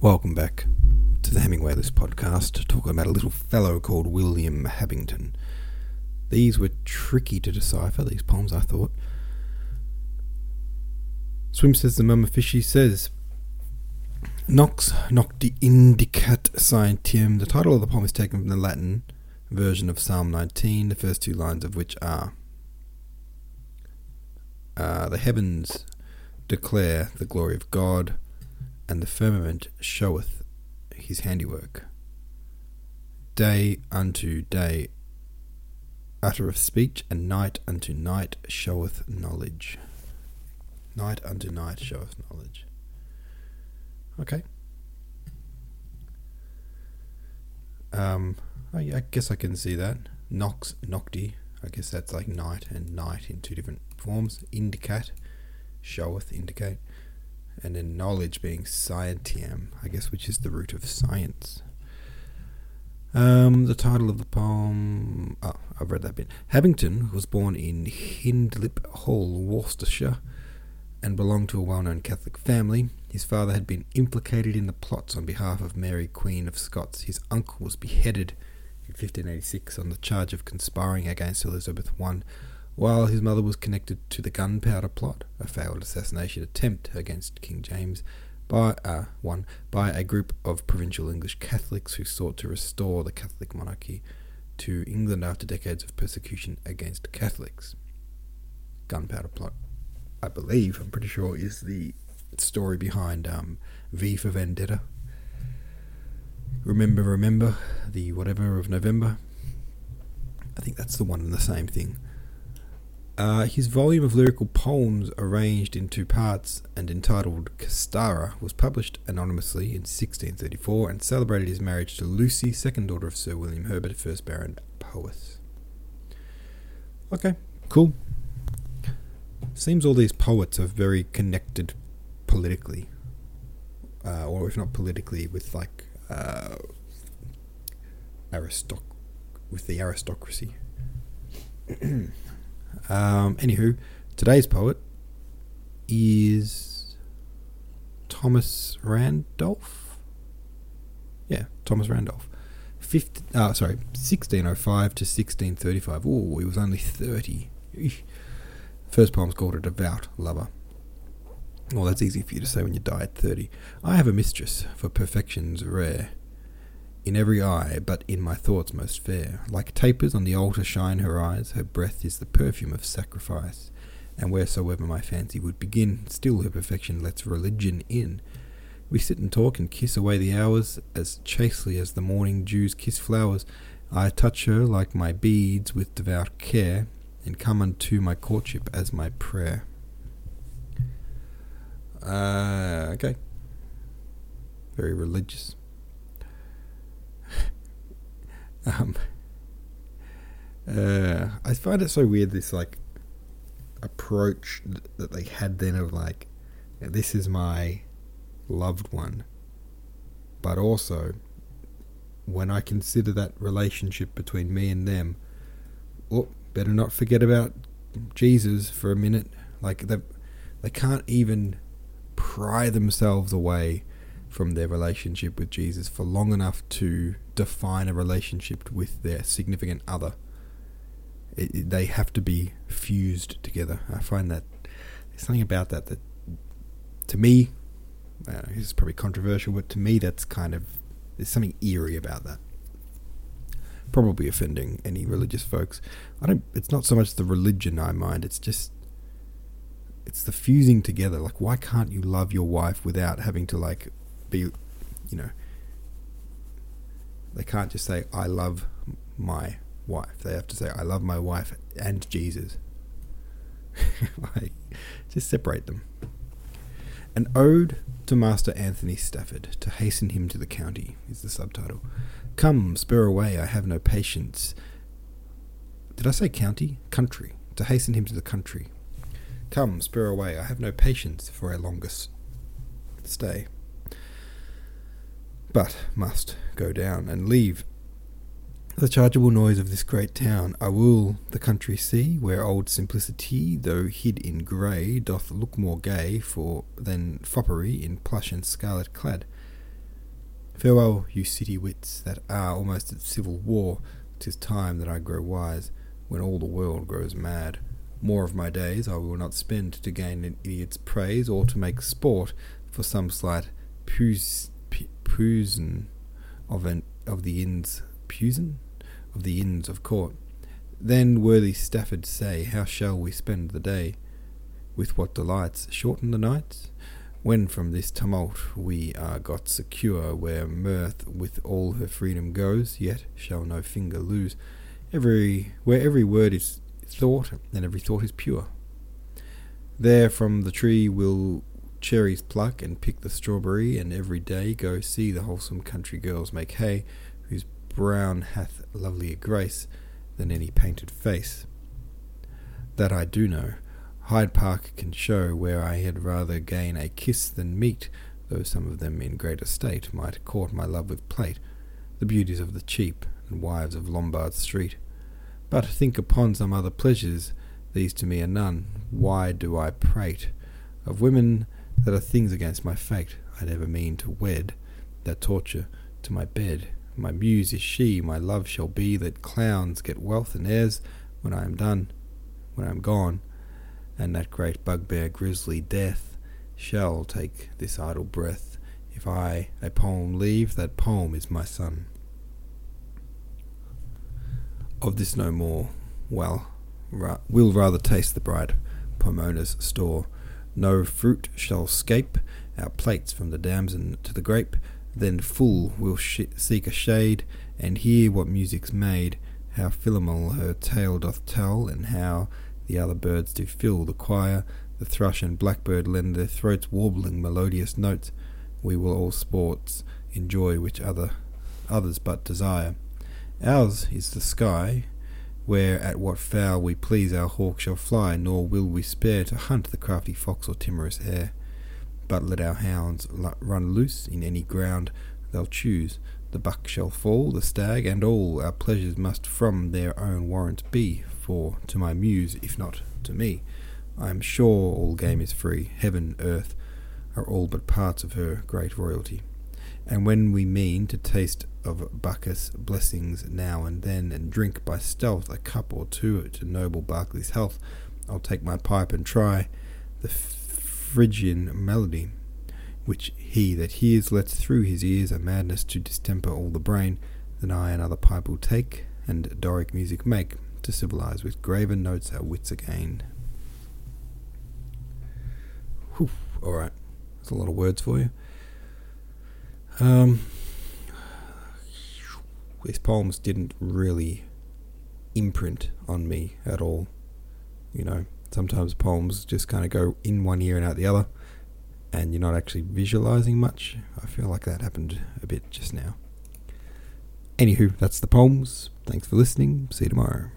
Welcome back to the Hemingway List podcast, talking about a little fellow called William Habington. These were tricky to decipher, these poems, I thought. Swim says the mumma fishy says, Nox nocti indicat scientiam. The title of the poem is taken from the Latin version of Psalm 19, the first two lines of which are uh, The heavens declare the glory of God, and the firmament showeth his handiwork. Day unto day uttereth speech, and night unto night showeth knowledge. Night unto night showeth knowledge. Okay. Um, I, I guess I can see that. Nox, nocti. I guess that's like night and night in two different forms. Indicat, showeth, indicate. And in knowledge being scientiam, I guess, which is the root of science. Um, the title of the poem. Oh, I've read that bit. Habington was born in Hindlip Hall, Worcestershire, and belonged to a well known Catholic family. His father had been implicated in the plots on behalf of Mary, Queen of Scots. His uncle was beheaded in 1586 on the charge of conspiring against Elizabeth I, while his mother was connected to the gunpowder plot, a failed assassination attempt against King James by uh, one by a group of provincial English Catholics who sought to restore the Catholic monarchy to England after decades of persecution against Catholics. Gunpowder plot, I believe, I'm pretty sure, is the story behind um, V for Vendetta. Remember, remember the whatever of November. I think that's the one and the same thing. Uh, his volume of lyrical poems, arranged in two parts and entitled Castara, was published anonymously in 1634 and celebrated his marriage to Lucy, second daughter of Sir William Herbert, first Baron Powys. Okay, cool. Seems all these poets are very connected politically, uh, or if not politically, with like uh, aristoc- with the aristocracy. um, anywho, today's poet is Thomas Randolph. Yeah, Thomas Randolph. 50, uh, sorry, 1605 to 1635. Oh, he was only 30. First poem's called A Devout Lover. Well, that's easy for you to say when you die at 30. I have a mistress, for perfection's rare. In every eye, but in my thoughts most fair. Like tapers on the altar shine her eyes, her breath is the perfume of sacrifice. And wheresoever my fancy would begin, still her perfection lets religion in. We sit and talk and kiss away the hours, as chastely as the morning dews kiss flowers. I touch her like my beads with devout care, and come unto my courtship as my prayer. Uh, okay. Very religious. Um, uh, I find it so weird this like approach that they had then of like, this is my loved one, but also when I consider that relationship between me and them, oh, better not forget about Jesus for a minute. Like they, they can't even pry themselves away from their relationship with Jesus for long enough to define a relationship with their significant other. It, it, they have to be fused together. I find that there's something about that that, to me, uh, this is probably controversial, but to me, that's kind of there's something eerie about that. Probably offending any religious folks. I don't. It's not so much the religion I mind. It's just it's the fusing together. Like, why can't you love your wife without having to like be, you know, they can't just say I love my wife. They have to say I love my wife and Jesus. like, just separate them. An ode to Master Anthony Stafford to hasten him to the county is the subtitle. Come, spur away, I have no patience. Did I say county? Country. To hasten him to the country. Come, spur away, I have no patience for a longer stay. But must go down and leave the chargeable noise of this great town. I will the country see, where old simplicity, though hid in grey, doth look more gay for than foppery in plush and scarlet clad. Farewell, you city wits that are almost at civil war. 'Tis time that I grow wise, when all the world grows mad. More of my days I will not spend to gain an idiot's praise or to make sport for some slight pus- pusen of an of the inns pusen of the inns of court. Then, worthy Stafford, say, how shall we spend the day? With what delights shorten the nights? When from this tumult we are got secure, where mirth with all her freedom goes, yet shall no finger lose, every where every word is thought, and every thought is pure. There from the tree will cherries pluck and pick the strawberry, and every day go see the wholesome country girls make hay, whose brown hath lovelier grace than any painted face. That I do know, Hyde Park can show where I had rather gain a kiss than meet, though some of them in great estate might court my love with plate, the beauties of the cheap, and wives of Lombard Street. But think upon some other pleasures, these to me are none. Why do I prate of women that are things against my fate? I never mean to wed, that torture to my bed. My muse is she, my love shall be that clowns get wealth and heirs when I am done, when I am gone and that great bugbear grisly death shall take this idle breath. If I a poem leave, that poem is my son. Of this no more. Well, ra- we'll rather taste the bright Pomona's store. No fruit shall scape our plates from the damson to the grape. Then full we'll sh- seek a shade and hear what music's made. How Philomel her tale doth tell, and how the other birds do fill the choir, the thrush and blackbird lend their throats warbling melodious notes. We will all sports enjoy which other others but desire. Ours is the sky, where at what fowl we please our hawk shall fly, nor will we spare to hunt the crafty fox or timorous hare. But let our hounds run loose in any ground they'll choose. The buck shall fall, the stag, and all our pleasures must from their own warrant be, for to my muse, if not to me. I am sure all game is free, heaven, earth, are all but parts of her great royalty. And when we mean to taste of Bacchus' blessings now and then, and drink by stealth a cup or two to noble Berkeley's health, I'll take my pipe and try the Phrygian melody, which he that hears lets through his ears a madness to distemper all the brain. Then I another pipe will take, and Doric music make, to civilize with graven notes our wits again. Whew, alright, that's a lot of words for you. Um, these poems didn't really imprint on me at all. You know, sometimes poems just kind of go in one ear and out the other, and you're not actually visualizing much. I feel like that happened a bit just now. Anywho, that's the poems. Thanks for listening. See you tomorrow.